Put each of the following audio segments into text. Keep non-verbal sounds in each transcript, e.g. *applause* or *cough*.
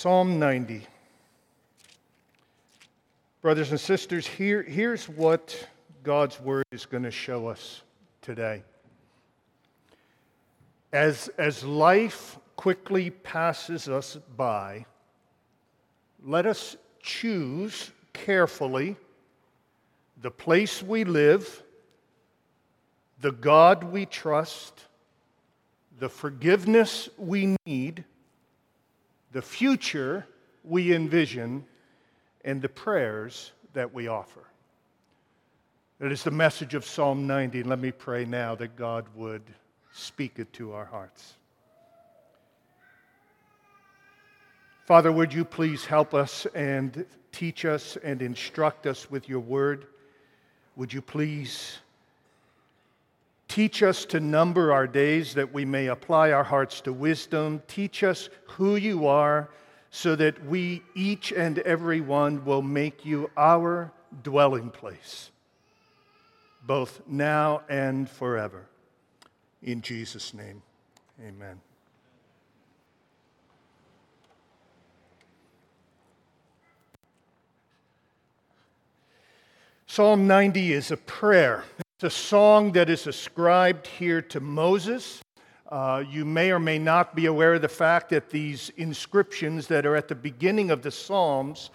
Psalm 90. Brothers and sisters, here, here's what God's word is going to show us today. As, as life quickly passes us by, let us choose carefully the place we live, the God we trust, the forgiveness we need the future we envision, and the prayers that we offer. It is the message of Psalm 90. Let me pray now that God would speak it to our hearts. Father, would you please help us and teach us and instruct us with your word? Would you please Teach us to number our days that we may apply our hearts to wisdom. Teach us who you are so that we, each and every one, will make you our dwelling place, both now and forever. In Jesus' name, amen. Psalm 90 is a prayer. It's a song that is ascribed here to Moses. Uh, you may or may not be aware of the fact that these inscriptions that are at the beginning of the Psalms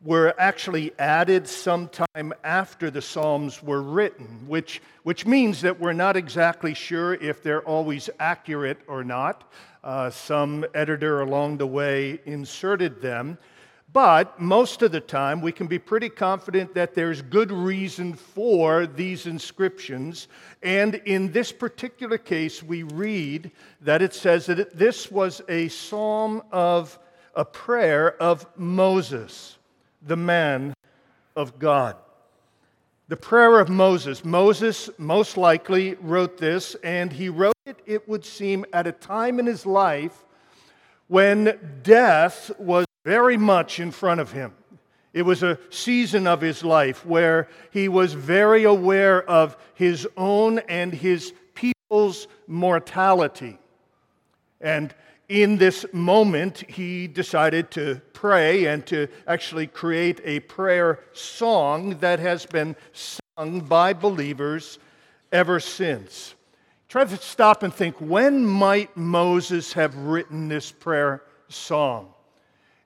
were actually added sometime after the Psalms were written, which, which means that we're not exactly sure if they're always accurate or not. Uh, some editor along the way inserted them. But most of the time, we can be pretty confident that there's good reason for these inscriptions. And in this particular case, we read that it says that this was a psalm of a prayer of Moses, the man of God. The prayer of Moses. Moses most likely wrote this, and he wrote it, it would seem, at a time in his life when death was very much in front of him. It was a season of his life where he was very aware of his own and his people's mortality. And in this moment, he decided to pray and to actually create a prayer song that has been sung by believers ever since. Try to stop and think when might Moses have written this prayer song?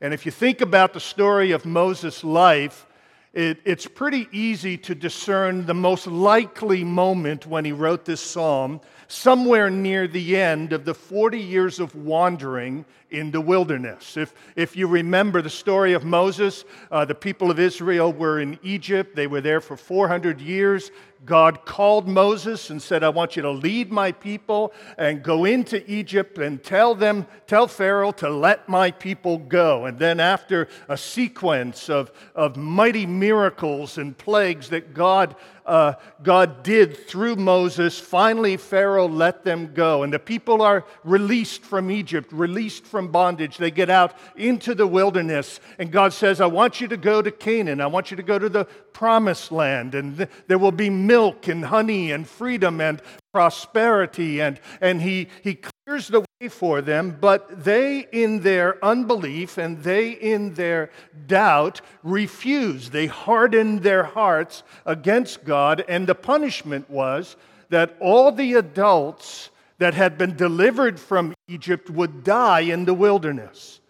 And if you think about the story of Moses' life, it, it's pretty easy to discern the most likely moment when he wrote this psalm, somewhere near the end of the 40 years of wandering in the wilderness. If, if you remember the story of Moses, uh, the people of Israel were in Egypt. They were there for 400 years. God called Moses and said, I want you to lead my people and go into Egypt and tell them, tell Pharaoh to let my people go. And then, after a sequence of, of mighty miracles and plagues that God uh, God did through Moses, finally Pharaoh let them go. And the people are released from Egypt, released from bondage. They get out into the wilderness. And God says, I want you to go to Canaan. I want you to go to the promised land. And th- there will be milk and honey and freedom and prosperity. And, and he, he clears the way for them, but they, in their unbelief and they, in their doubt, refuse. They hardened their hearts against God, and the punishment was that all the adults that had been delivered from Egypt would die in the wilderness.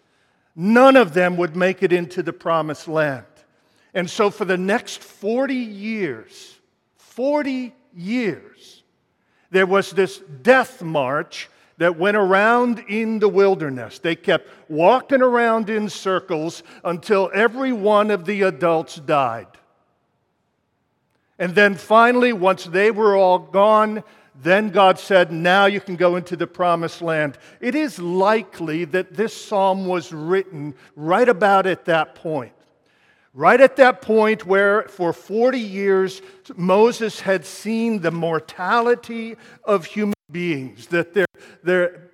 None of them would make it into the promised land. And so, for the next 40 years, 40 years, there was this death march that went around in the wilderness. They kept walking around in circles until every one of the adults died. And then finally, once they were all gone, then God said, Now you can go into the promised land. It is likely that this psalm was written right about at that point. Right at that point, where for 40 years Moses had seen the mortality of human beings, that their, their,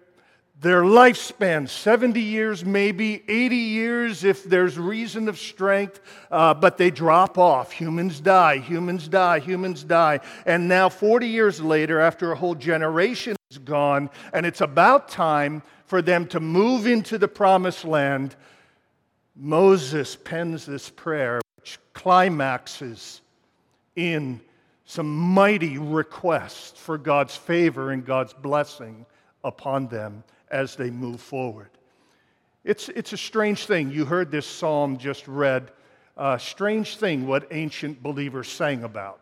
their lifespan, 70 years, maybe 80 years if there's reason of strength, uh, but they drop off. Humans die, humans die, humans die. And now, 40 years later, after a whole generation is gone, and it's about time for them to move into the promised land Moses pens this prayer, which climaxes in some mighty requests for God's favor and God's blessing upon them as they move forward. It's, it's a strange thing. You heard this psalm just read. A strange thing what ancient believers sang about.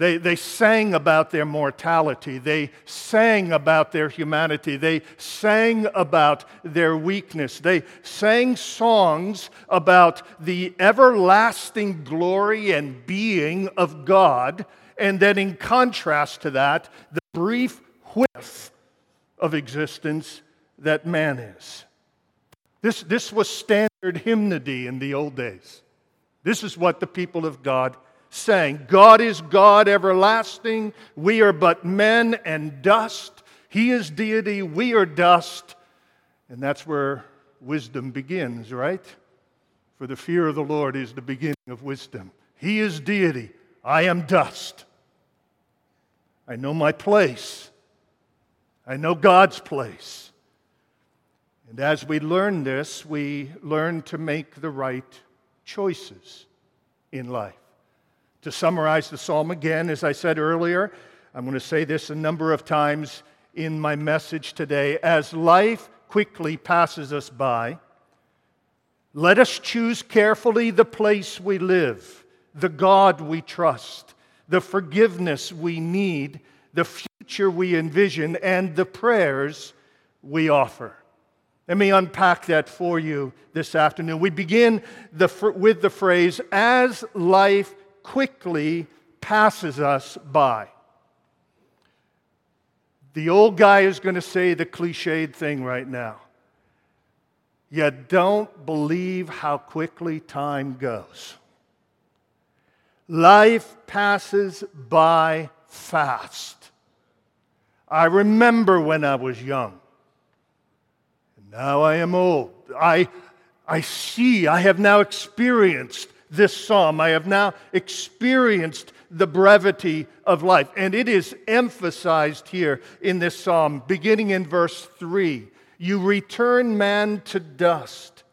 They, they sang about their mortality. They sang about their humanity. They sang about their weakness. They sang songs about the everlasting glory and being of God. And then, in contrast to that, the brief whiff of existence that man is. This, this was standard hymnody in the old days. This is what the people of God sang God is God everlasting. We are but men and dust. He is deity. We are dust. And that's where wisdom begins, right? For the fear of the Lord is the beginning of wisdom. He is deity. I am dust. I know my place. I know God's place. And as we learn this, we learn to make the right choices in life. To summarize the psalm again, as I said earlier, I'm going to say this a number of times in my message today. As life quickly passes us by, let us choose carefully the place we live, the God we trust, the forgiveness we need, the future we envision, and the prayers we offer. Let me unpack that for you this afternoon. We begin the, with the phrase, as life quickly passes us by. The old guy is going to say the cliched thing right now. You don't believe how quickly time goes. Life passes by fast. I remember when I was young. Now I am old. I, I see, I have now experienced this psalm. I have now experienced the brevity of life. And it is emphasized here in this psalm, beginning in verse 3. You return man to dust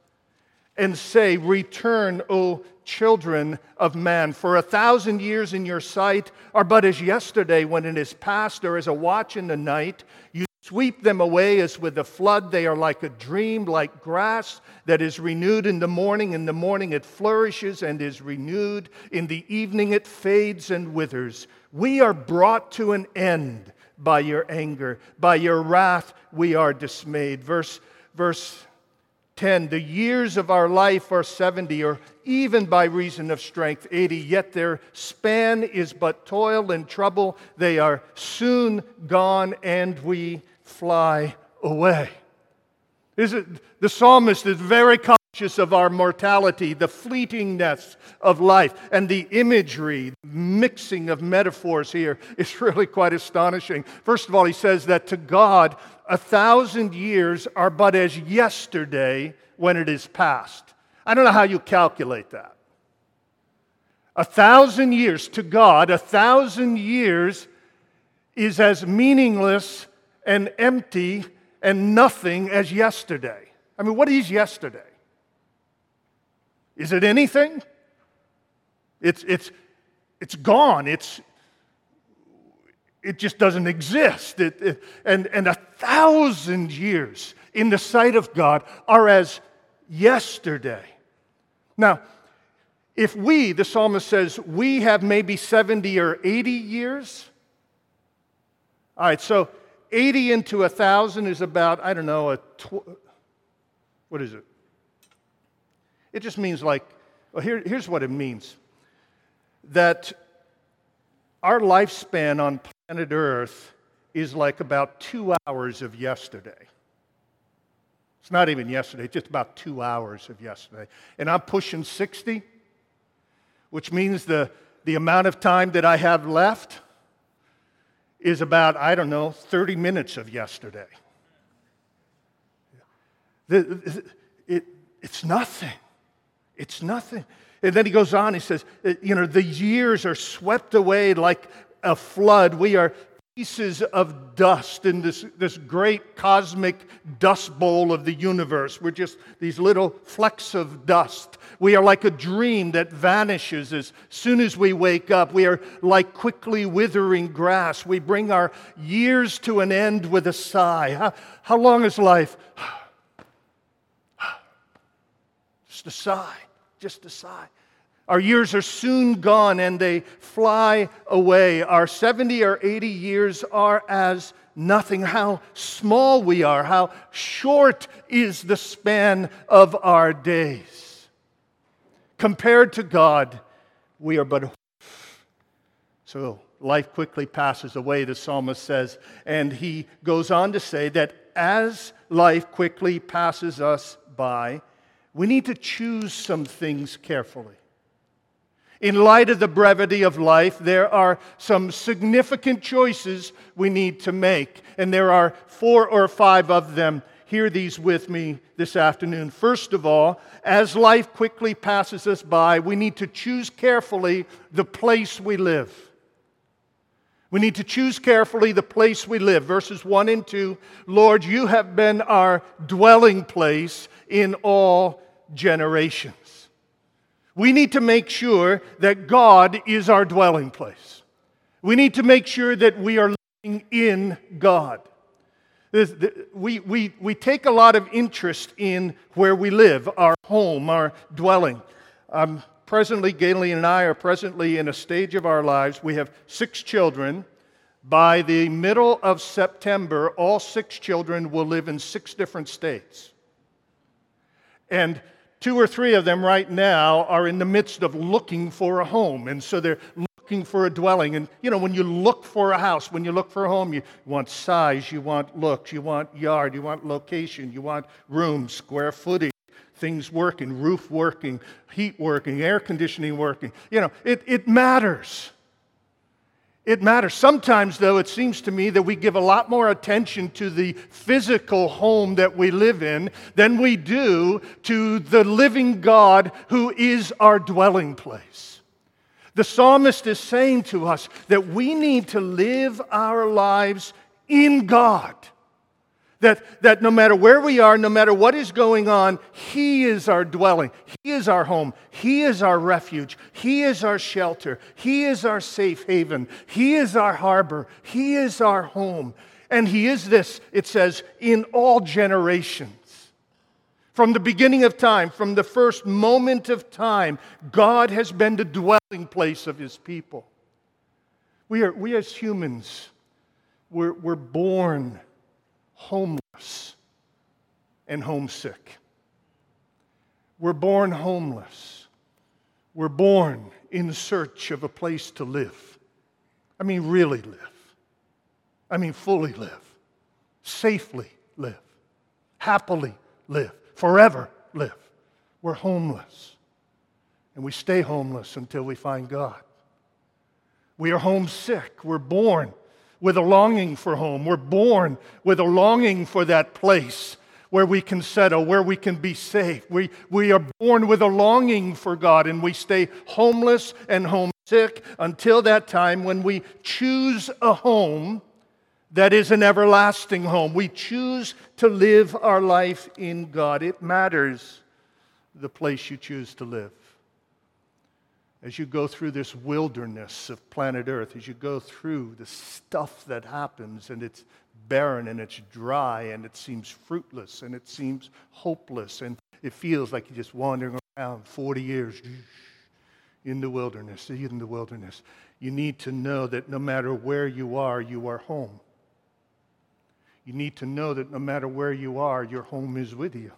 and say, Return, O children of man. For a thousand years in your sight are but as yesterday when it is past, or as a watch in the night. You Sweep them away as with a flood. They are like a dream, like grass that is renewed in the morning. In the morning it flourishes and is renewed. In the evening it fades and withers. We are brought to an end by your anger. By your wrath we are dismayed. Verse, verse 10 The years of our life are 70, or even by reason of strength 80, yet their span is but toil and trouble. They are soon gone, and we fly away. Is it, the psalmist is very conscious of our mortality, the fleetingness of life, and the imagery, mixing of metaphors here is *laughs* really quite astonishing. First of all, he says that to God, a thousand years are but as yesterday when it is past. I don't know how you calculate that. A thousand years to God, a thousand years is as meaningless and empty and nothing as yesterday. I mean, what is yesterday? Is it anything? It's, it's, it's gone. It's, it just doesn't exist. It, it, and, and a thousand years in the sight of God are as yesterday. Now, if we, the psalmist says, we have maybe 70 or 80 years, all right, so 80 into 1,000 is about, I don't know, a tw- what is it? It just means like, well, here, here's what it means that our lifespan on planet Earth is like about two hours of yesterday. It's not even yesterday, just about two hours of yesterday. And I'm pushing 60, which means the, the amount of time that I have left is about, I don't know, 30 minutes of yesterday. The, it, it's nothing. It's nothing. And then he goes on, he says, you know, the years are swept away like a flood. We are pieces of dust in this, this great cosmic dust bowl of the universe. We're just these little flecks of dust. We are like a dream that vanishes as soon as we wake up. We are like quickly withering grass. We bring our years to an end with a sigh. How, how long is life? *sighs* *sighs* Just a sigh, just a sigh. Our years are soon gone and they fly away. Our 70 or 80 years are as nothing. How small we are, how short is the span of our days. Compared to God, we are but. So life quickly passes away, the psalmist says. And he goes on to say that as life quickly passes us by, we need to choose some things carefully. In light of the brevity of life, there are some significant choices we need to make, and there are four or five of them. Hear these with me this afternoon. First of all, as life quickly passes us by, we need to choose carefully the place we live. We need to choose carefully the place we live. Verses 1 and 2 Lord, you have been our dwelling place in all generations. We need to make sure that God is our dwelling place. We need to make sure that we are living in God. We, we, we take a lot of interest in where we live, our home, our dwelling. Um, presently, Galen and I are presently in a stage of our lives. We have six children. By the middle of September, all six children will live in six different states. And Two or three of them right now are in the midst of looking for a home. And so they're looking for a dwelling. And, you know, when you look for a house, when you look for a home, you want size, you want looks, you want yard, you want location, you want room, square footage, things working, roof working, heat working, air conditioning working. You know, it, it matters. It matters. Sometimes, though, it seems to me that we give a lot more attention to the physical home that we live in than we do to the living God who is our dwelling place. The psalmist is saying to us that we need to live our lives in God. That, that no matter where we are, no matter what is going on, He is our dwelling. He is our home. He is our refuge. He is our shelter. He is our safe haven. He is our harbor. He is our home. And He is this, it says, in all generations. From the beginning of time, from the first moment of time, God has been the dwelling place of His people. We, are, we as humans, we're, we're born homeless and homesick. We're born homeless. We're born in search of a place to live. I mean, really live. I mean, fully live, safely live, happily live, forever live. We're homeless. And we stay homeless until we find God. We are homesick. We're born with a longing for home. We're born with a longing for that place where we can settle, where we can be safe. We, we are born with a longing for God, and we stay homeless and homesick until that time when we choose a home that is an everlasting home. We choose to live our life in God. It matters the place you choose to live as you go through this wilderness of planet Earth, as you go through the stuff that happens and it's barren and it's dry and it seems fruitless and it seems hopeless and it feels like you're just wandering around 40 years in the wilderness, in the wilderness. You need to know that no matter where you are, you are home. You need to know that no matter where you are, your home is with you.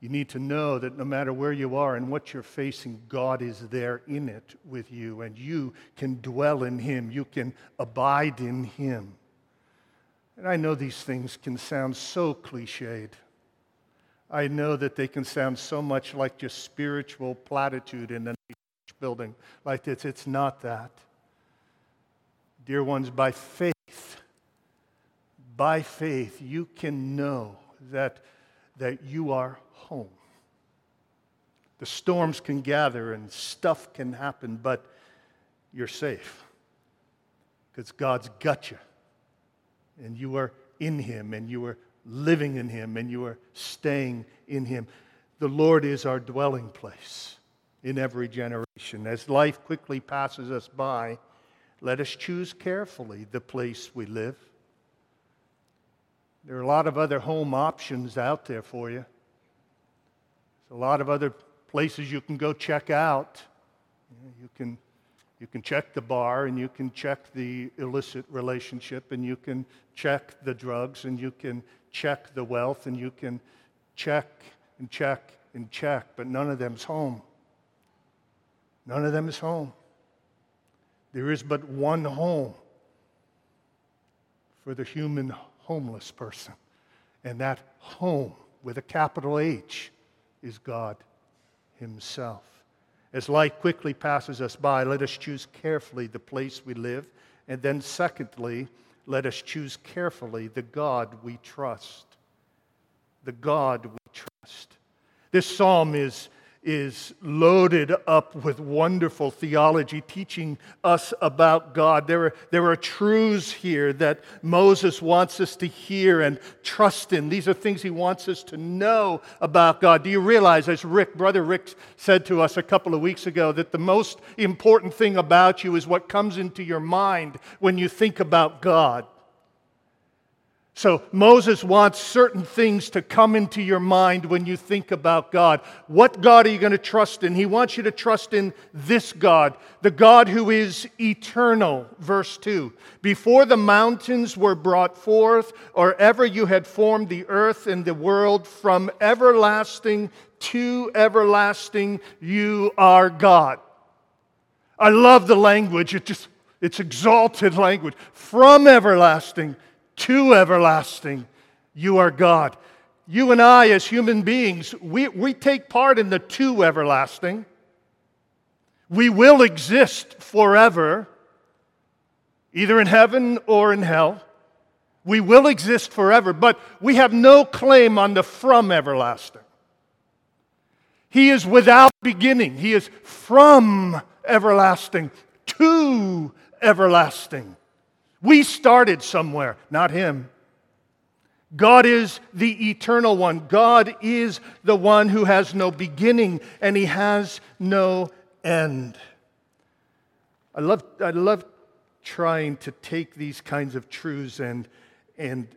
You need to know that no matter where you are and what you're facing, God is there in it with you, and you can dwell in Him. You can abide in Him. And I know these things can sound so cliched. I know that they can sound so much like just spiritual platitude in a church building like this. It's not that. Dear ones, by faith, by faith, you can know that, that you are home. The storms can gather and stuff can happen, but you're safe because God's got you. And you are in Him, and you are living in Him, and you are staying in Him. The Lord is our dwelling place in every generation. As life quickly passes us by, let us choose carefully the place we live. There are a lot of other home options out there for you. A lot of other places you can go check out. You can, you can check the bar and you can check the illicit relationship and you can check the drugs and you can check the wealth and you can check and check and check, but none of them's home. None of them is home. There is but one home for the human homeless person. And that home, with a capital H, is God Himself. As life quickly passes us by, let us choose carefully the place we live. And then, secondly, let us choose carefully the God we trust. The God we trust. This psalm is is loaded up with wonderful theology teaching us about God. There are, there are truths here that Moses wants us to hear and trust in. These are things he wants us to know about God. Do you realize, as Rick, Brother Rick said to us a couple of weeks ago, that the most important thing about you is what comes into your mind when you think about God? So Moses wants certain things to come into your mind when you think about God. What God are you going to trust in? He wants you to trust in this God, the God who is eternal. Verse 2 Before the mountains were brought forth, or ever you had formed the earth and the world, from everlasting to everlasting, you are God. I love the language. It just, it's exalted language. From everlasting to everlasting. You are God. You and I, as human beings, we, we take part in the to everlasting. We will exist forever, either in heaven or in hell. We will exist forever, but we have no claim on the from everlasting. He is without beginning, He is from everlasting to everlasting. We started somewhere, not him. God is the eternal one. God is the one who has no beginning and he has no end. I love, I love trying to take these kinds of truths and, and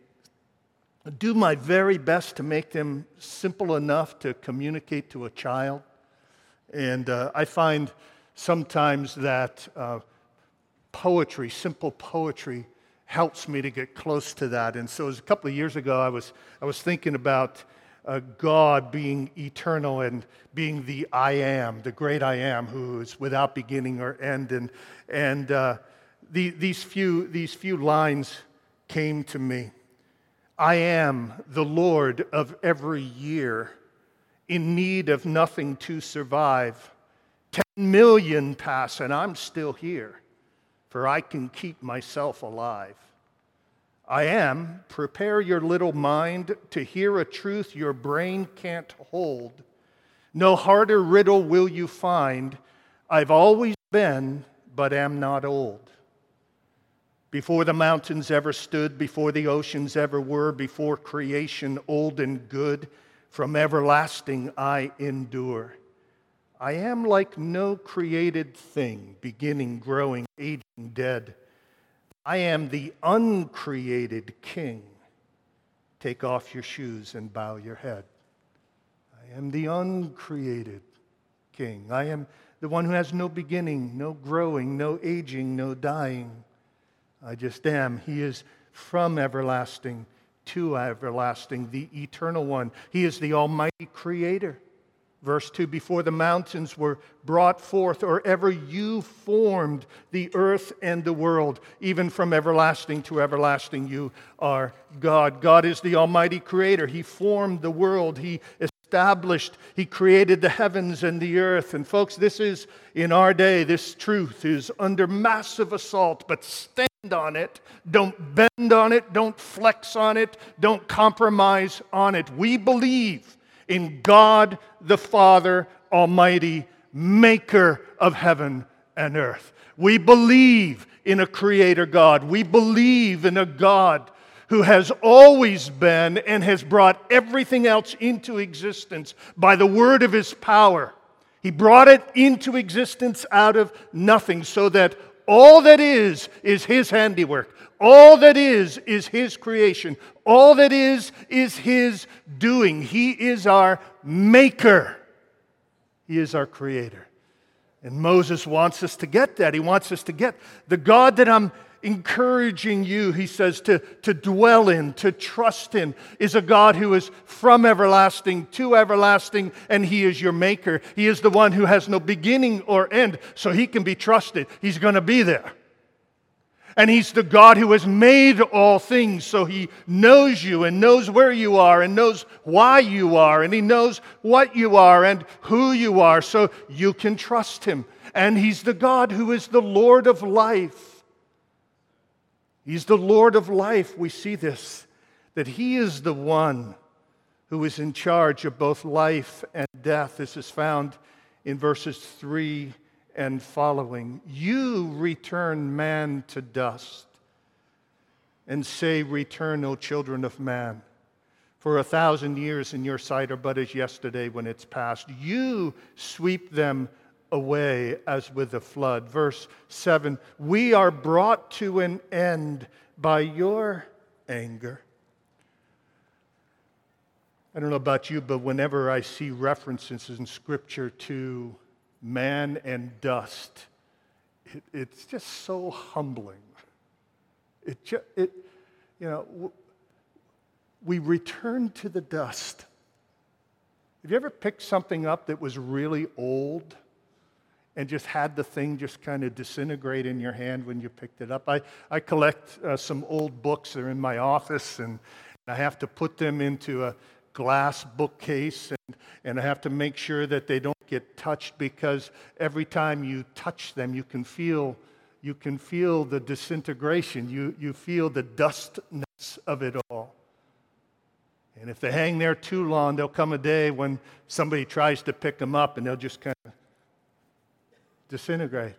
do my very best to make them simple enough to communicate to a child. And uh, I find sometimes that. Uh, poetry, simple poetry, helps me to get close to that. And so, a couple of years ago, I was, I was thinking about uh, God being eternal and being the I am, the great I am, who is without beginning or end. And, and uh, the, these, few, these few lines came to me I am the Lord of every year, in need of nothing to survive. Ten million pass, and I'm still here for I can keep myself alive. I am, prepare your little mind to hear a truth your brain can't hold. No harder riddle will you find. I've always been, but am not old. Before the mountains ever stood, before the oceans ever were, before creation old and good, from everlasting I endure. I am like no created thing, beginning, growing, aging, dead. I am the uncreated king. Take off your shoes and bow your head. I am the uncreated king. I am the one who has no beginning, no growing, no aging, no dying. I just am. He is from everlasting to everlasting, the eternal one. He is the almighty creator. Verse 2 Before the mountains were brought forth, or ever you formed the earth and the world, even from everlasting to everlasting, you are God. God is the Almighty Creator. He formed the world, He established, He created the heavens and the earth. And, folks, this is in our day, this truth is under massive assault, but stand on it. Don't bend on it. Don't flex on it. Don't compromise on it. We believe in God the Father Almighty, maker of heaven and earth. We believe in a creator God. We believe in a God who has always been and has brought everything else into existence by the word of his power. He brought it into existence out of nothing so that all that is is his handiwork. All that is is his creation. All that is is his doing. He is our maker. He is our creator. And Moses wants us to get that. He wants us to get the God that I'm encouraging you, he says, to, to dwell in, to trust in, is a God who is from everlasting to everlasting, and he is your maker. He is the one who has no beginning or end, so he can be trusted. He's going to be there. And he's the God who has made all things, so he knows you and knows where you are and knows why you are, and he knows what you are and who you are, so you can trust him. And he's the God who is the Lord of life. He's the Lord of life. We see this, that he is the one who is in charge of both life and death. This is found in verses 3 and following. You return man to dust and say, Return, O children of man. For a thousand years in your sight are but as yesterday when it's past. You sweep them away as with a flood. Verse 7 We are brought to an end by your anger. I don't know about you, but whenever I see references in Scripture to man and dust. It, it's just so humbling. It, just, it you know, we return to the dust. Have you ever picked something up that was really old and just had the thing just kind of disintegrate in your hand when you picked it up? I, I collect uh, some old books. They're in my office, and I have to put them into a glass bookcase, and, and I have to make sure that they don't get touched because every time you touch them, you can feel, you can feel the disintegration. You, you feel the dustness of it all. And if they hang there too long, there'll come a day when somebody tries to pick them up and they'll just kind of disintegrate.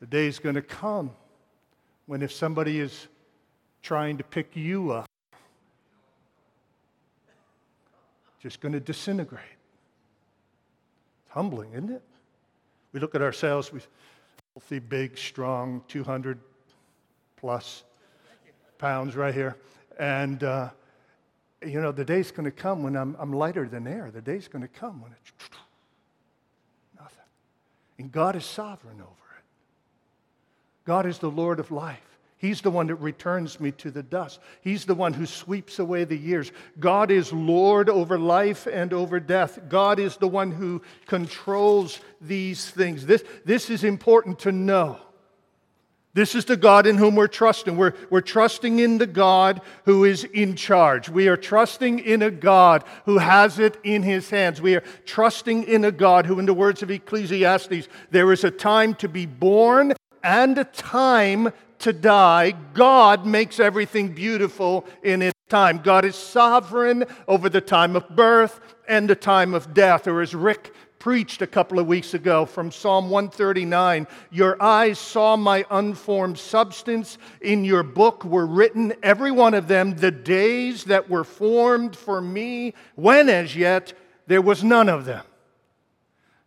The day is going to come when if somebody is trying to pick you up, just going to disintegrate humbling, isn't it? We look at ourselves, we healthy, big, strong, 200 plus pounds right here. And, uh, you know, the day's going to come when I'm, I'm lighter than air. The day's going to come when it's nothing. And God is sovereign over it. God is the Lord of life. He's the one that returns me to the dust. He's the one who sweeps away the years. God is Lord over life and over death. God is the one who controls these things. This, this is important to know. This is the God in whom we're trusting. We're, we're trusting in the God who is in charge. We are trusting in a God who has it in his hands. We are trusting in a God who, in the words of Ecclesiastes, there is a time to be born and a time to die, God makes everything beautiful in its time. God is sovereign over the time of birth and the time of death. Or as Rick preached a couple of weeks ago from Psalm 139 Your eyes saw my unformed substance. In your book were written, every one of them, the days that were formed for me, when as yet there was none of them.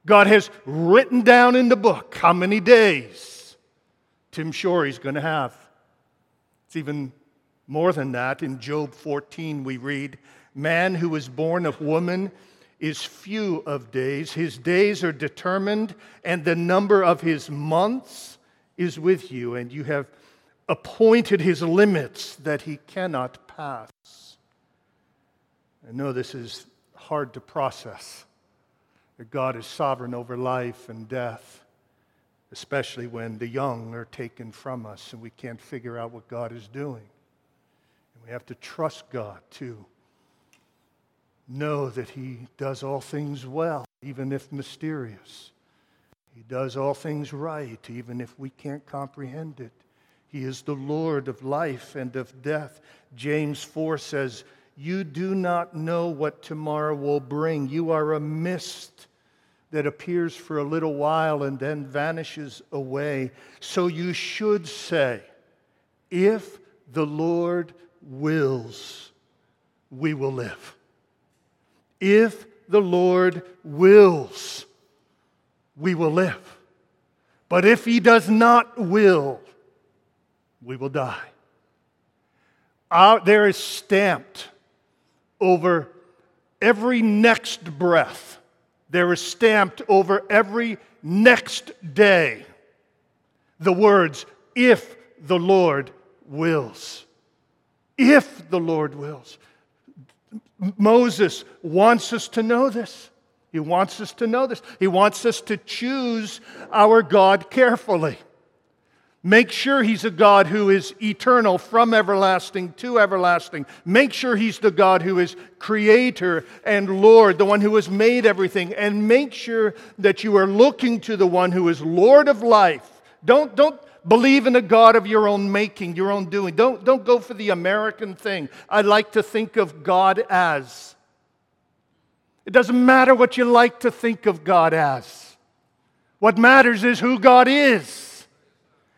God has written down in the book how many days Tim Shorey's going to have. It's even more than that. In Job 14, we read, Man who is born of woman is few of days. His days are determined, and the number of his months is with you, and you have appointed his limits that he cannot pass. I know this is hard to process that God is sovereign over life and death especially when the young are taken from us and we can't figure out what God is doing. And we have to trust God to know that He does all things well, even if mysterious. He does all things right, even if we can't comprehend it. He is the Lord of life and of death. James 4 says, You do not know what tomorrow will bring. You are a mist that appears for a little while and then vanishes away. So you should say, If the Lord wills, we will live. If the Lord wills, we will live. But if He does not will, we will die. Our, there is stamped over every next breath, there is stamped over every next day the words, if the Lord wills. If the Lord wills. Moses wants us to know this. He wants us to know this. He wants us to choose our God carefully. Make sure He's a God who is eternal from everlasting to everlasting. Make sure He's the God who is creator and Lord, the one who has made everything. And make sure that you are looking to the one who is Lord of life. Don't, don't believe in a God of your own making, your own doing. Don't, don't go for the American thing. I like to think of God as. It doesn't matter what you like to think of God as. What matters is who God is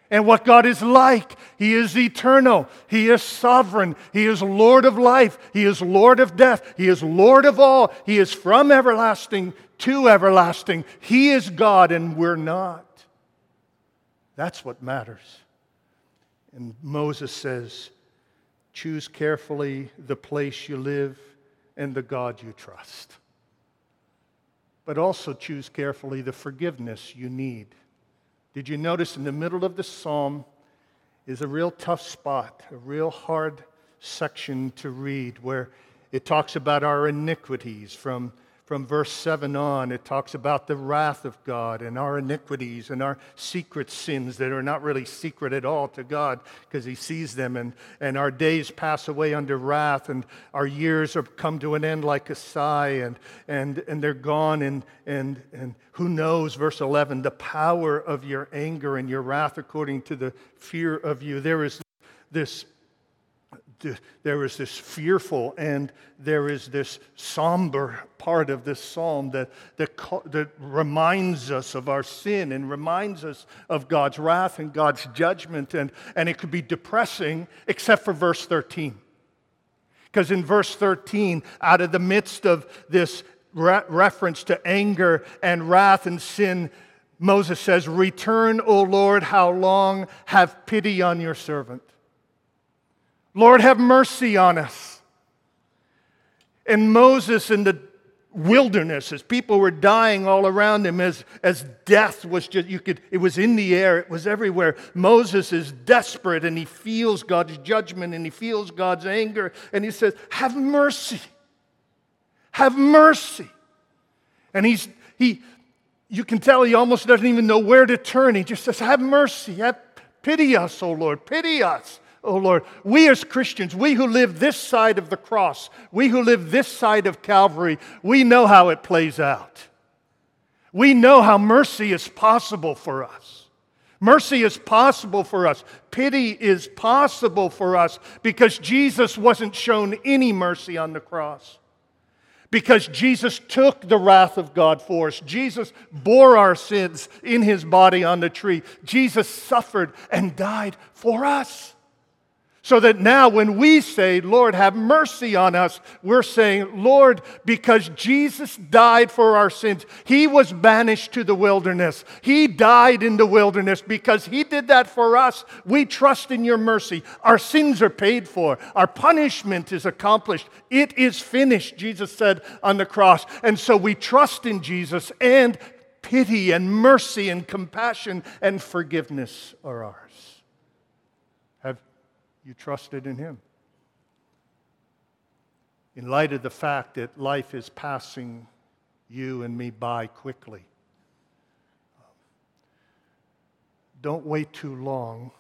and what God is like. He is eternal. He is sovereign. He is Lord of life. He is Lord of death. He is Lord of all. He is from everlasting to everlasting. He is God and we're not. That's what matters. And Moses says, choose carefully the place you live and the God you trust. But also choose carefully the forgiveness you need. Did you notice in the middle of the psalm is a real tough spot, a real hard section to read where it talks about our iniquities from from verse 7 on, it talks about the wrath of God and our iniquities and our secret sins that are not really secret at all to God because He sees them. And, and our days pass away under wrath, and our years have come to an end like a sigh, and, and, and they're gone. And, and, and who knows, verse 11, the power of your anger and your wrath according to the fear of you. There is this there is this fearful and there is this somber part of this psalm that, that, that reminds us of our sin and reminds us of God's wrath and God's judgment. And, and it could be depressing, except for verse 13. Because in verse 13, out of the midst of this re- reference to anger and wrath and sin, Moses says, Return, O Lord, how long? Have pity on your servant. Lord, have mercy on us. And Moses in the wilderness, as people were dying all around him, as, as death was just, you could, it was in the air, it was everywhere. Moses is desperate and he feels God's judgment and he feels God's anger. And he says, Have mercy. Have mercy. And he's, he, you can tell he almost doesn't even know where to turn. He just says, Have mercy. Have, pity us, O Lord. Pity us oh Lord. We as Christians, we who live this side of the cross, we who live this side of Calvary, we know how it plays out. We know how mercy is possible for us. Mercy is possible for us. Pity is possible for us because Jesus wasn't shown any mercy on the cross. Because Jesus took the wrath of God for us. Jesus bore our sins in his body on the tree. Jesus suffered and died for us. So that now, when we say, Lord, have mercy on us, we're saying, Lord, because Jesus died for our sins, He was banished to the wilderness. He died in the wilderness because He did that for us. We trust in your mercy. Our sins are paid for, our punishment is accomplished. It is finished, Jesus said on the cross. And so we trust in Jesus, and pity and mercy and compassion and forgiveness are ours you trusted in Him. In light of the fact that life is passing you and me by quickly, don't wait too long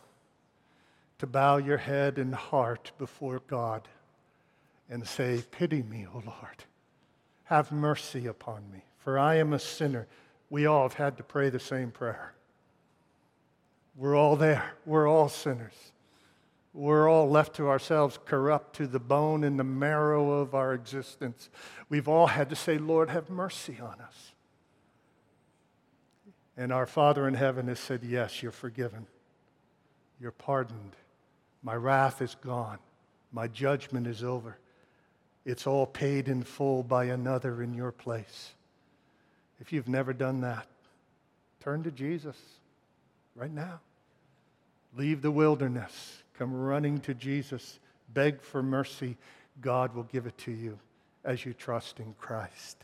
to bow your head and heart before God and say, Pity me, O Lord. Have mercy upon me, for I am a sinner. We all have had to pray the same prayer. We're all there, we're all sinners we're all left to ourselves, corrupt to the bone and the marrow of our existence. We've all had to say, Lord, have mercy on us. And our Father in heaven has said, Yes, you're forgiven. You're pardoned. My wrath is gone. My judgment is over. It's all paid in full by another in your place. If you've never done that, turn to Jesus right now. Leave the wilderness. Come running to Jesus. Beg for mercy. God will give it to you as you trust in Christ.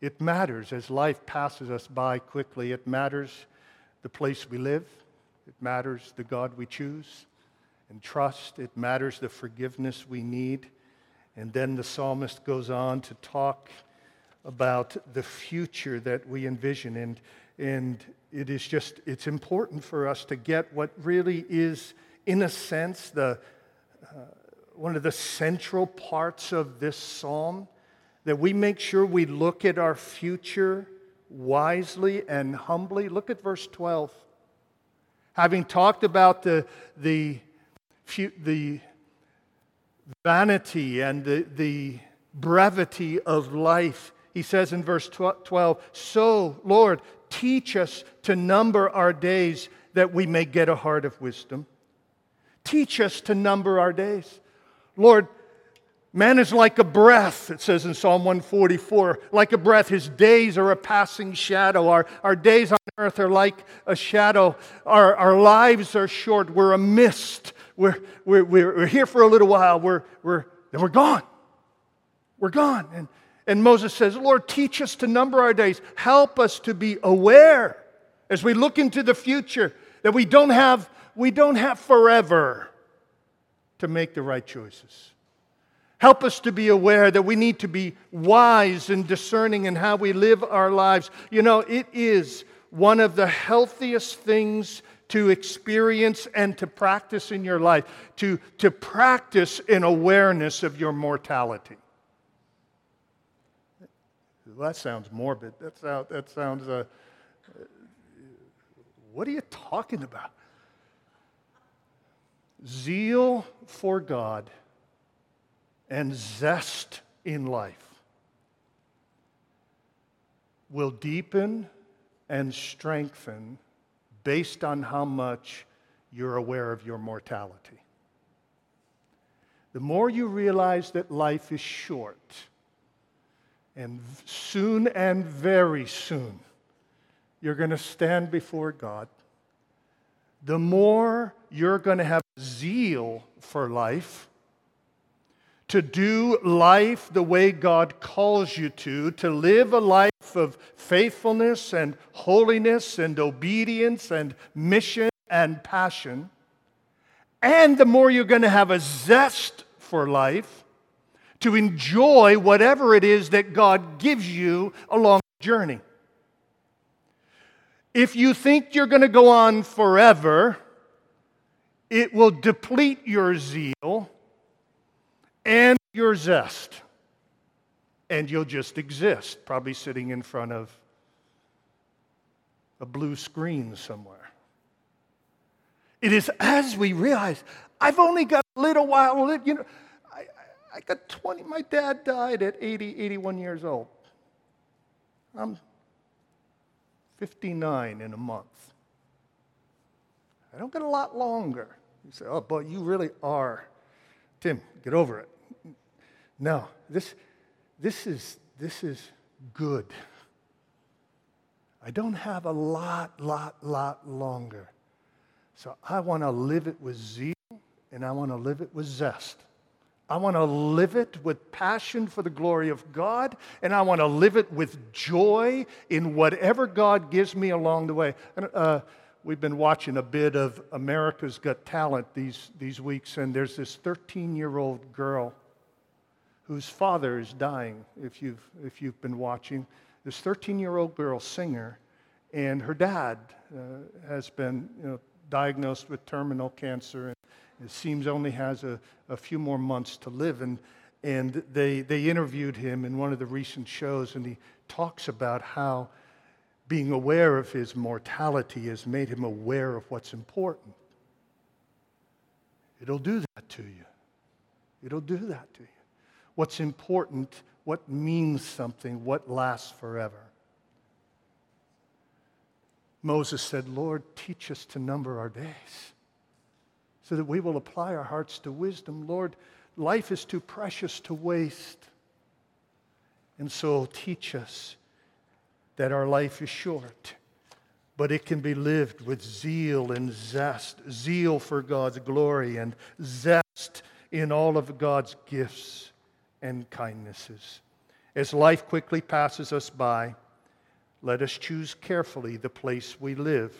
It matters as life passes us by quickly. It matters the place we live. It matters the God we choose and trust. It matters the forgiveness we need. And then the psalmist goes on to talk about the future that we envision. And, and it is just, it's important for us to get what really is, in a sense, the, uh, one of the central parts of this psalm that we make sure we look at our future wisely and humbly. Look at verse 12. Having talked about the, the, the vanity and the, the brevity of life, he says in verse 12, So, Lord, teach us to number our days that we may get a heart of wisdom. Teach us to number our days. Lord, Man is like a breath, it says in Psalm 144. Like a breath, his days are a passing shadow. Our, our days on earth are like a shadow. Our, our lives are short. We're a mist. We're, we're, we're here for a little while. We're, we're, then we're gone. We're gone. And, and Moses says, Lord, teach us to number our days. Help us to be aware as we look into the future that we don't have, we don't have forever to make the right choices. Help us to be aware that we need to be wise and discerning in how we live our lives. You know, it is one of the healthiest things to experience and to practice in your life, to, to practice an awareness of your mortality. That sounds morbid. That, sound, that sounds, uh, what are you talking about? Zeal for God and zest in life will deepen and strengthen based on how much you're aware of your mortality. The more you realize that life is short, and soon and very soon you're going to stand before God, the more you're going to have zeal for life to do life the way God calls you to, to live a life of faithfulness and holiness and obedience and mission and passion. And the more you're going to have a zest for life to enjoy whatever it is that God gives you along the journey. If you think you're going to go on forever, it will deplete your zeal and your zest. And you'll just exist, probably sitting in front of a blue screen somewhere. It is as we realize, I've only got a little while. You know, I, I got 20, my dad died at 80, 81 years old. I'm 59 in a month. I don't get a lot longer. You say, oh, but you really are. Tim, get over it. No, this, this, is, this is good. I don't have a lot, lot, lot longer. So I want to live it with zeal and I want to live it with zest. I want to live it with passion for the glory of God, and I want to live it with joy in whatever God gives me along the way. Uh, we've been watching a bit of America's Got Talent these, these weeks, and there's this 13 year old girl whose father is dying, if you've, if you've been watching. This 13 year old girl singer, and her dad uh, has been you know, diagnosed with terminal cancer, and it seems only has a, a few more months to live. And, and they, they interviewed him in one of the recent shows, and he talks about how being aware of his mortality has made him aware of what's important. It'll do that to you. It'll do that to you what's important, what means something, what lasts forever. Moses said, Lord, teach us to number our days so that we will apply our hearts to wisdom. Lord, life is too precious to waste. And so teach us that our life is short, but it can be lived with zeal and zest zeal for God's glory and zest in all of God's gifts and kindnesses. As life quickly passes us by, let us choose carefully the place we live.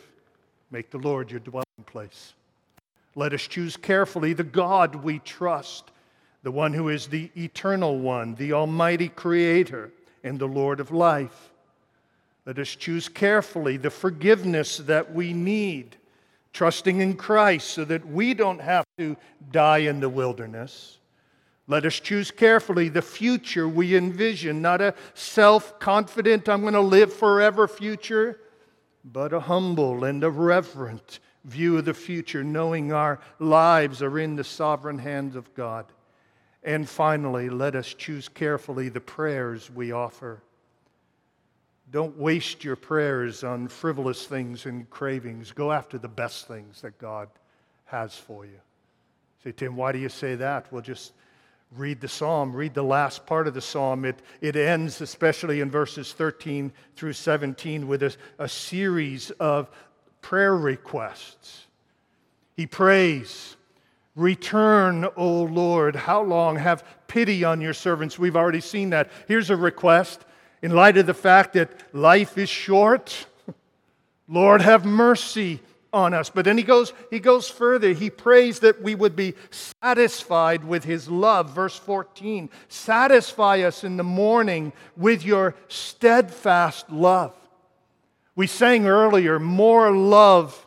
Make the Lord your dwelling place. Let us choose carefully the God we trust, the one who is the eternal one, the almighty creator, and the Lord of life. Let us choose carefully the forgiveness that we need, trusting in Christ so that we don't have to die in the wilderness. Let us choose carefully the future we envision, not a self confident, I'm going to live forever future, but a humble and a reverent view of the future, knowing our lives are in the sovereign hands of God. And finally, let us choose carefully the prayers we offer. Don't waste your prayers on frivolous things and cravings. Go after the best things that God has for you. Say, Tim, why do you say that? Well, just read the psalm, read the last part of the psalm. It, it ends, especially in verses 13 through 17, with a, a series of prayer requests. He prays, Return, O Lord. How long? Have pity on your servants. We've already seen that. Here's a request in light of the fact that life is short. *laughs* Lord, have mercy on us. But then he goes, he goes further. He prays that we would be satisfied with his love. Verse 14 Satisfy us in the morning with your steadfast love. We sang earlier, more love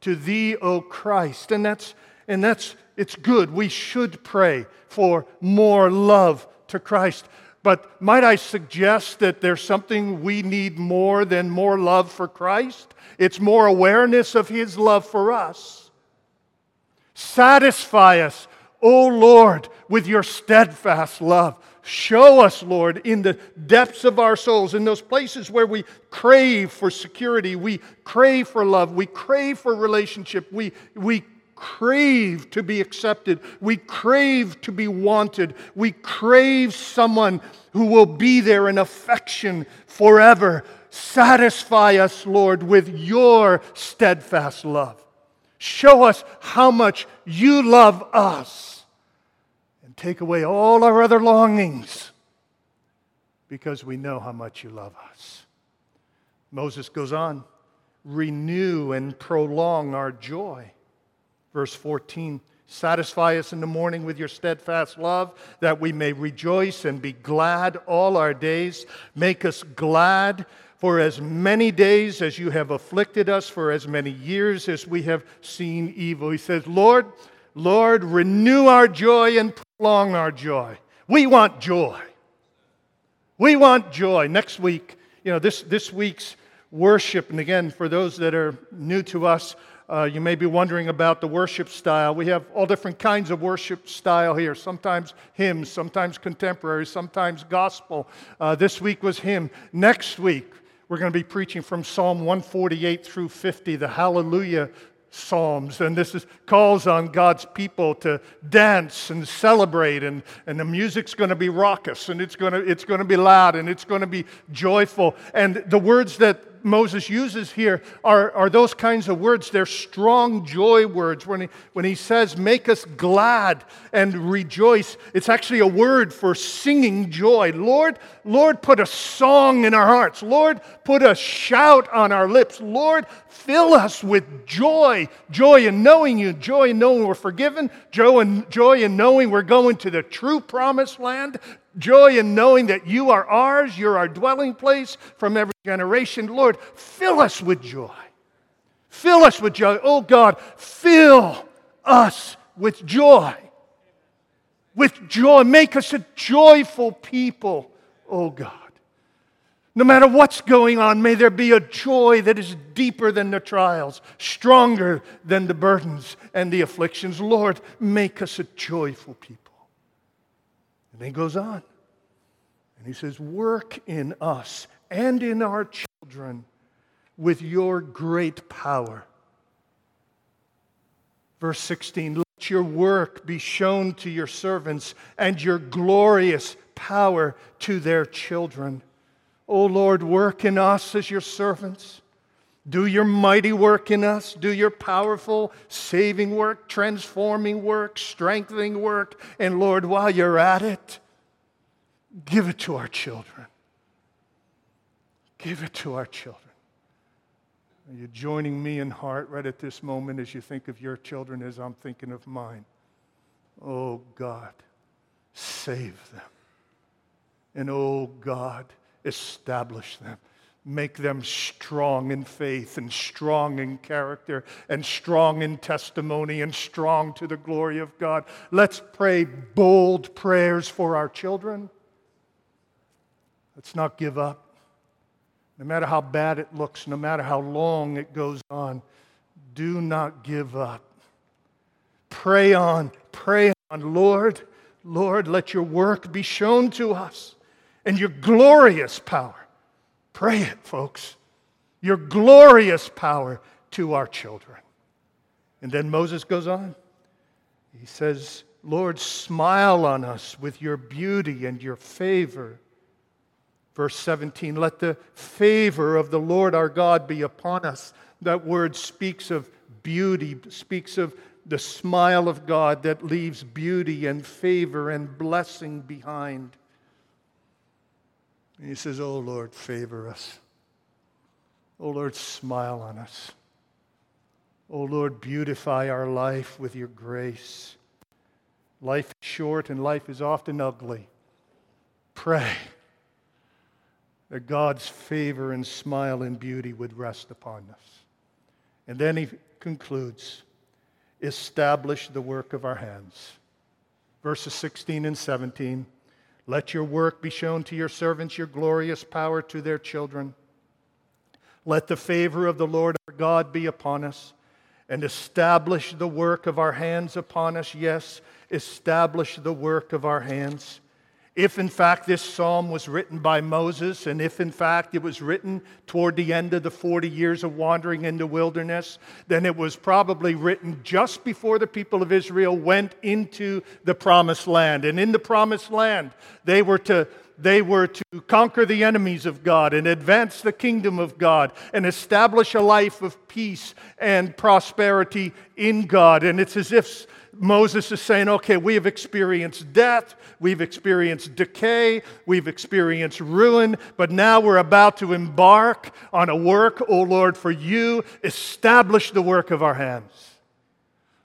to thee, O Christ. And that's, and that's, it's good. We should pray for more love to Christ. But might I suggest that there's something we need more than more love for Christ? It's more awareness of His love for us. Satisfy us, O Lord, with your steadfast love. Show us, Lord, in the depths of our souls, in those places where we crave for security, we crave for love, we crave for relationship, we, we crave to be accepted. We crave to be wanted. We crave someone who will be there in affection forever. Satisfy us, Lord, with your steadfast love. Show us how much you love us take away all our other longings because we know how much you love us. Moses goes on, renew and prolong our joy. Verse 14 Satisfy us in the morning with your steadfast love, that we may rejoice and be glad all our days. Make us glad for as many days as you have afflicted us, for as many years as we have seen evil. He says, Lord, Lord, renew our joy and prolong our joy. We want joy. We want joy. Next week, you know, this, this week's worship, and again, for those that are new to us, uh, you may be wondering about the worship style. We have all different kinds of worship style here. Sometimes hymns, sometimes contemporary, sometimes gospel. Uh, this week was hymn. Next week, we're going to be preaching from Psalm 148 through 50, the Hallelujah Psalms. And this is, calls on God's people to dance and celebrate. And, and the music's going to be raucous and it's going to, it's going to be loud and it's going to be joyful. And the words that Moses uses here are, are those kinds of words. They're strong joy words. When he, when he says, make us glad and rejoice, it's actually a word for singing joy. Lord, Lord, put a song in our hearts. Lord, put a shout on our lips. Lord, fill us with joy. Joy in knowing you, joy in knowing we're forgiven, joy in, joy in knowing we're going to the true promised land, Joy in knowing that you are ours, you're our dwelling place from every generation. Lord, fill us with joy. Fill us with joy. Oh God, fill us with joy. With joy. Make us a joyful people, oh God. No matter what's going on, may there be a joy that is deeper than the trials, stronger than the burdens and the afflictions. Lord, make us a joyful people. And he goes on. And he says, Work in us and in our children with your great power. Verse 16 Let your work be shown to your servants and your glorious power to their children. O Lord, work in us as your servants. Do your mighty work in us. Do your powerful saving work, transforming work, strengthening work. And Lord, while you're at it, give it to our children. Give it to our children. Are you joining me in heart right at this moment as you think of your children as I'm thinking of mine? Oh God, save them. And oh God, establish them. Make them strong in faith and strong in character and strong in testimony and strong to the glory of God. Let's pray bold prayers for our children. Let's not give up. No matter how bad it looks, no matter how long it goes on, do not give up. Pray on, pray on. Lord, Lord, let your work be shown to us and your glorious power. Pray it, folks. Your glorious power to our children. And then Moses goes on. He says, Lord, smile on us with your beauty and your favor. Verse 17, let the favor of the Lord our God be upon us. That word speaks of beauty, speaks of the smile of God that leaves beauty and favor and blessing behind. And he says, Oh Lord, favor us. Oh Lord, smile on us. Oh Lord, beautify our life with your grace. Life is short and life is often ugly. Pray that God's favor and smile and beauty would rest upon us. And then he concludes establish the work of our hands. Verses 16 and 17. Let your work be shown to your servants, your glorious power to their children. Let the favor of the Lord our God be upon us and establish the work of our hands upon us. Yes, establish the work of our hands. If in fact this psalm was written by Moses, and if in fact it was written toward the end of the 40 years of wandering in the wilderness, then it was probably written just before the people of Israel went into the promised land. And in the promised land, they were to they were to conquer the enemies of God and advance the kingdom of God and establish a life of peace and prosperity in God. And it's as if Moses is saying, okay, we have experienced death, we've experienced decay, we've experienced ruin, but now we're about to embark on a work, O Lord, for you. Establish the work of our hands.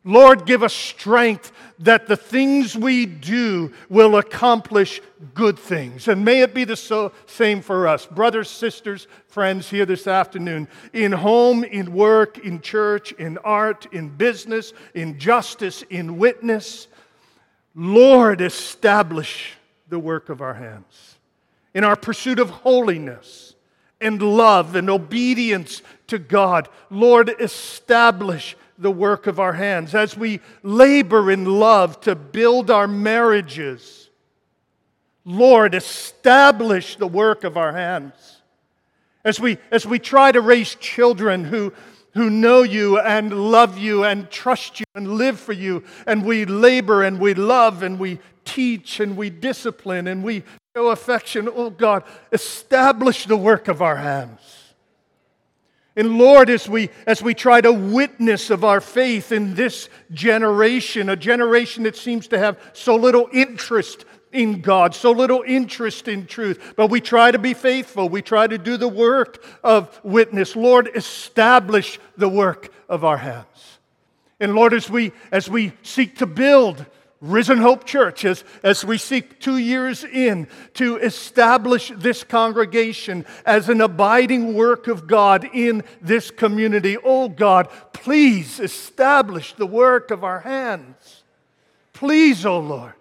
Lord, give us strength that the things we do will accomplish good things. And may it be the so, same for us, brothers, sisters, friends here this afternoon, in home, in work, in church, in art, in business, in justice, in witness. Lord, establish the work of our hands. In our pursuit of holiness and love and obedience to God, Lord, establish the work of our hands, as we labor in love to build our marriages. Lord, establish the work of our hands. As we, as we try to raise children who, who know you and love you and trust you and live for you, and we labor and we love and we teach and we discipline and we show affection, oh God, establish the work of our hands. And Lord, as we, as we try to witness of our faith in this generation, a generation that seems to have so little interest in God, so little interest in truth, but we try to be faithful. We try to do the work of witness. Lord, establish the work of our hands. And Lord, as we, as we seek to build Risen Hope Church, as, as we seek two years in to establish this congregation as an abiding work of God in this community. Oh God, please establish the work of our hands. Please, oh Lord.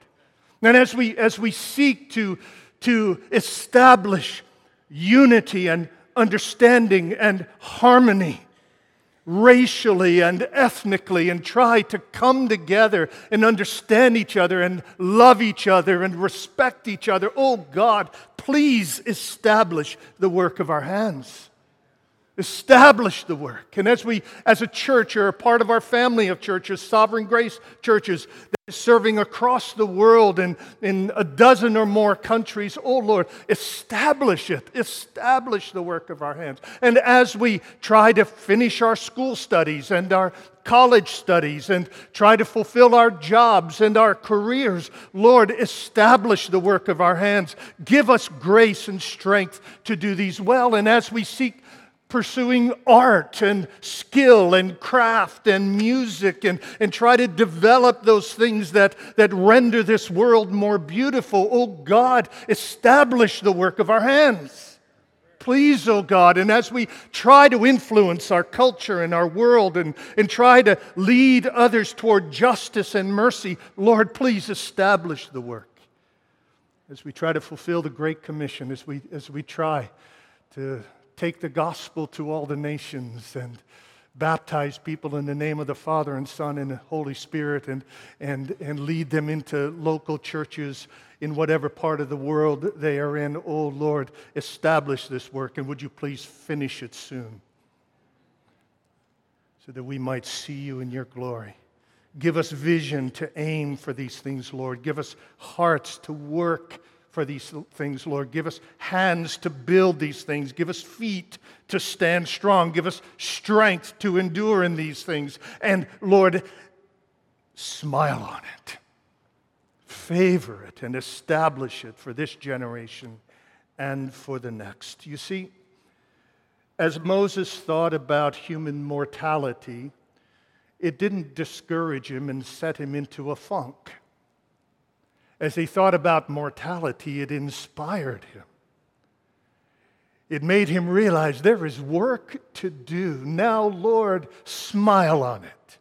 And as we, as we seek to, to establish unity and understanding and harmony, racially and ethnically and try to come together and understand each other and love each other and respect each other. Oh God, please establish the work of our hands. Establish the work. And as we, as a church, are a part of our family of churches, Sovereign Grace churches, serving across the world in, in a dozen or more countries, oh Lord, establish it. Establish the work of our hands. And as we try to finish our school studies and our college studies and try to fulfill our jobs and our careers. Lord, establish the work of our hands. Give us grace and strength to do these well. And as we seek pursuing art and skill and craft and music and, and try to develop those things that, that render this world more beautiful. Oh God, establish the work of our hands. Please, oh God, and as we try to influence our culture and our world and, and try to lead others toward justice and mercy, Lord, please establish the work. As we try to fulfill the Great Commission, as we, as we try to take the gospel to all the nations and baptize people in the name of the Father and Son and the Holy Spirit and, and, and lead them into local churches in whatever part of the world they are in. Oh Lord, establish this work and would you please finish it soon so that we might see you in your glory. Give us vision to aim for these things, Lord. Give us hearts to work for these things, Lord. Give us hands to build these things. Give us feet to stand strong. Give us strength to endure in these things. And Lord, smile on it, favor it, and establish it for this generation and for the next. You see, as Moses thought about human mortality, it didn't discourage him and set him into a funk. As he thought about mortality, it inspired him. It made him realize there is work to do. Now, Lord, smile on it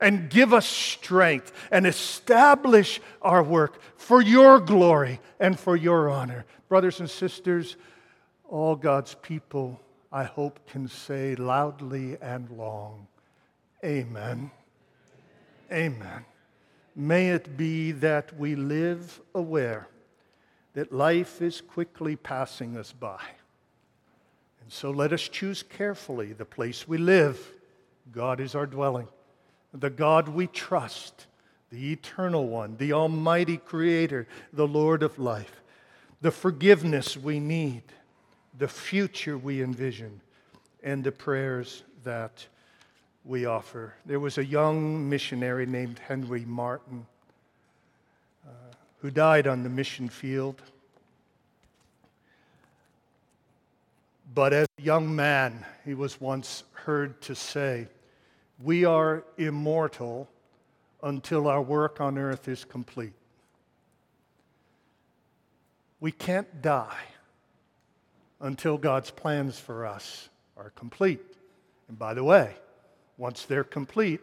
and give us strength and establish our work for your glory and for your honor. Brothers and sisters, all God's people, I hope, can say loudly and long, Amen. Amen. May it be that we live aware that life is quickly passing us by. And so let us choose carefully the place we live. God is our dwelling. The God we trust, the eternal one, the almighty creator, the Lord of life, the forgiveness we need, the future we envision, and the prayers that we offer. There was a young missionary named Henry Martyn uh, who died on the mission field. But as a young man, he was once heard to say, We are immortal until our work on earth is complete. We can't die until God's plans for us are complete. And by the way, once they're complete,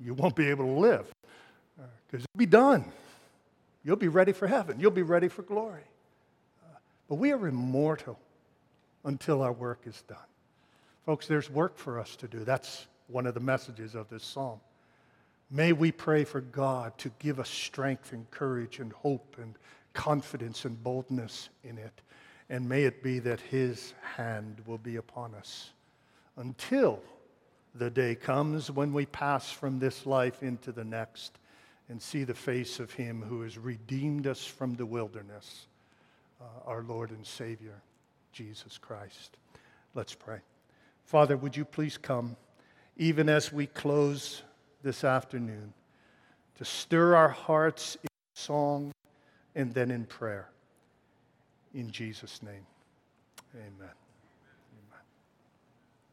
you won't be able to live because you'll be done. You'll be ready for heaven, you'll be ready for glory. Uh, but we are immortal until our work is done. Folks, there's work for us to do. That's one of the messages of this psalm. May we pray for God to give us strength and courage and hope and confidence and boldness in it. And may it be that His hand will be upon us until the day comes when we pass from this life into the next and see the face of Him who has redeemed us from the wilderness, uh, our Lord and Savior, Jesus Christ. Let's pray. Father, would you please come, even as we close this afternoon, to stir our hearts in song and then in prayer. In Jesus' name, amen.